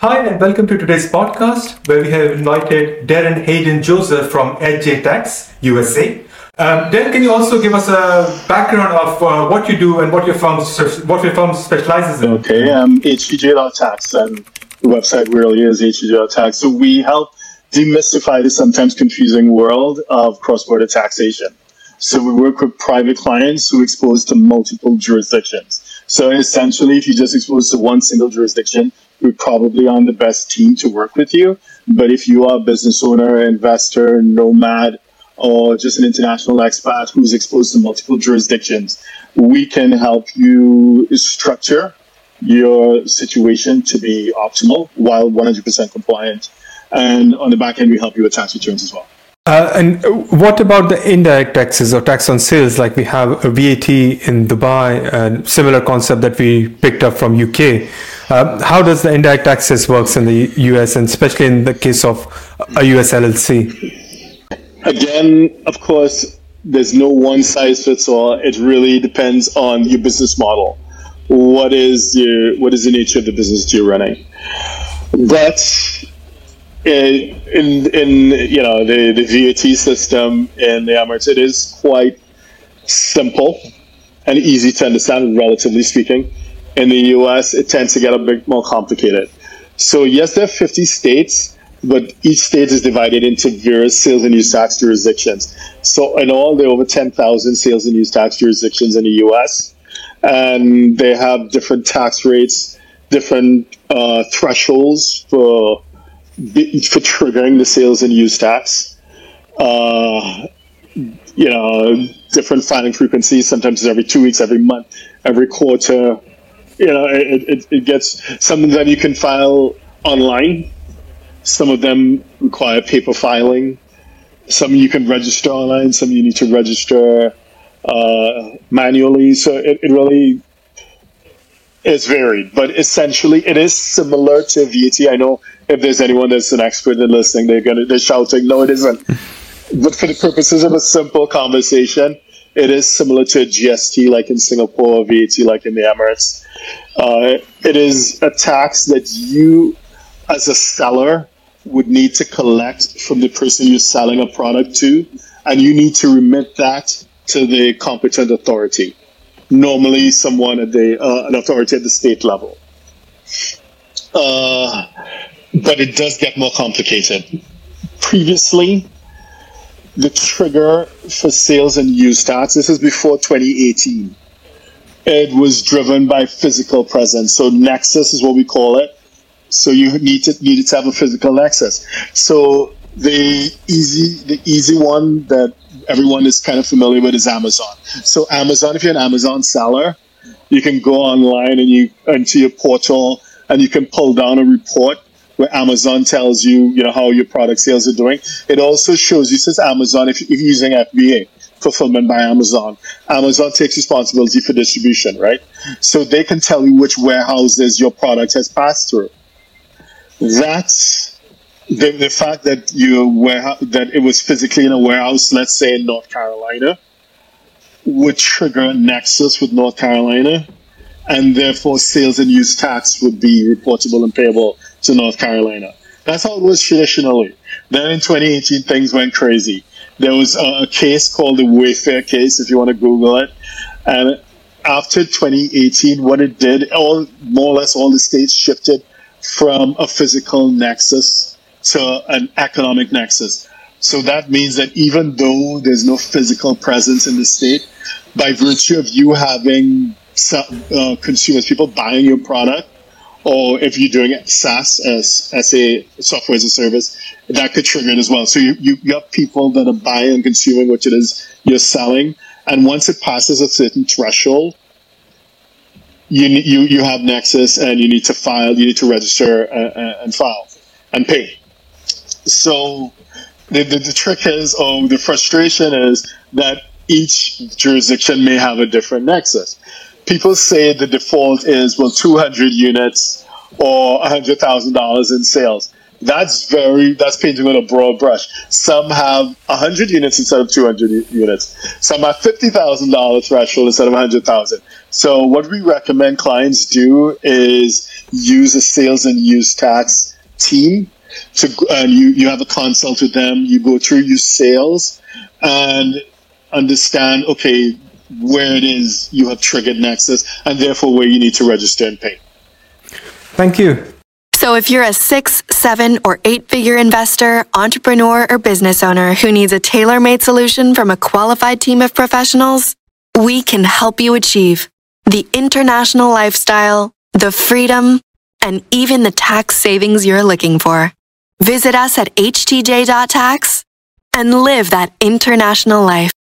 Hi, and welcome to today's podcast where we have invited Derren Hayden Joseph from HTJ Tax USA. Um, Derren, can you also give us a background of uh, what you do and what your firm what your firm specializes in? Okay, um, HTJ.tax, and the website really is HTJ.tax. So we help demystify the sometimes confusing world of cross-border taxation. So we work with private clients who are exposed to multiple jurisdictions. So essentially, if you're just exposed to one single jurisdiction, we're probably on the best team to work with you. But if you are a business owner, investor, nomad, or just an international expat who's exposed to multiple jurisdictions, we can help you structure your situation to be optimal while 100% compliant. And on the back end, we help you with tax returns as well. Uh, and what about the indirect taxes or tax on sales? Like we have a VAT in Dubai, a similar concept that we picked up from UK. Uh, how does the indirect taxes works in the US, and especially in the case of a US LLC? Again, of course, there's no one size fits all. It really depends on your business model. What is your what is the nature of the business you're running? But in in you know the, the VAT system in the Emirates, it is quite simple and easy to understand, relatively speaking. In the US, it tends to get a bit more complicated. So yes, there are 50 states but each state is divided into various sales and use tax jurisdictions. So in all, there are over 10,000 sales and use tax jurisdictions in the U.S., and they have different tax rates, different uh, thresholds for for triggering the sales and use tax. Uh, you know, different filing frequencies. Sometimes it's every two weeks, every month, every quarter. You know, it, it, it gets something that you can file online some of them require paper filing. Some you can register online. Some you need to register uh, manually. So it, it really is varied, but essentially it is similar to VAT. I know if there's anyone that's an expert in listening, they're gonna they're shouting, "No, it isn't." but for the purposes of a simple conversation, it is similar to a GST, like in Singapore, VAT, like in the Emirates. Uh, it is a tax that you, as a seller, would need to collect from the person you're selling a product to, and you need to remit that to the competent authority. Normally, someone at the uh, an authority at the state level. Uh, but it does get more complicated. Previously, the trigger for sales and use tax, this is before 2018, it was driven by physical presence. So Nexus is what we call it. So you need to need to have a physical nexus. So the easy the easy one that everyone is kind of familiar with is Amazon. So Amazon, if you're an Amazon seller, you can go online and you into your portal and you can pull down a report where Amazon tells you, you know, how your product sales are doing. It also shows you, says Amazon, if, if you're using FBA, fulfillment by Amazon, Amazon takes responsibility for distribution, right? So they can tell you which warehouses your product has passed through that's the, the fact that you were that it was physically in a warehouse, let's say in North Carolina, would trigger nexus with North Carolina, and therefore sales and use tax would be reportable and payable to North Carolina. That's how it was traditionally. Then in 2018, things went crazy. There was a, case called the Wayfair case, if you want to Google it, and after 2018, what it did, all more or less all the states shifted from a physical nexus to an economic nexus. So that means that even though there's no physical presence in the state, by virtue of you having uh, consumers, people buying your product, or if you're doing SaaS as, a software as a service, that could trigger it as well. So you, you, you have people that are buying and consuming what it is you're selling. And once it passes a certain threshold, you, you, you have Nexus and you need to file, you need to register and, uh, uh, and file and pay. So the, the, the trick is, or the frustration is that each jurisdiction may have a different Nexus. People say the default is, well, 200 units or $100,000 in sales that's very that's painting with a broad brush. Some have hundred units instead of two hundred units. Some have fifty thousand dollar threshold instead of hundred thousand. So what we recommend clients do is use a sales and use tax team to, and you, you have a consult with them, you go through your sales and understand, okay, where it is you have triggered Nexus and therefore where you need to register and pay. Thank you. So if you're a six, seven, or eight figure investor, entrepreneur, or business owner who needs a tailor made solution from a qualified team of professionals, we can help you achieve the international lifestyle, the freedom, and even the tax savings you're looking for. Visit us at htj.tax and live that international life.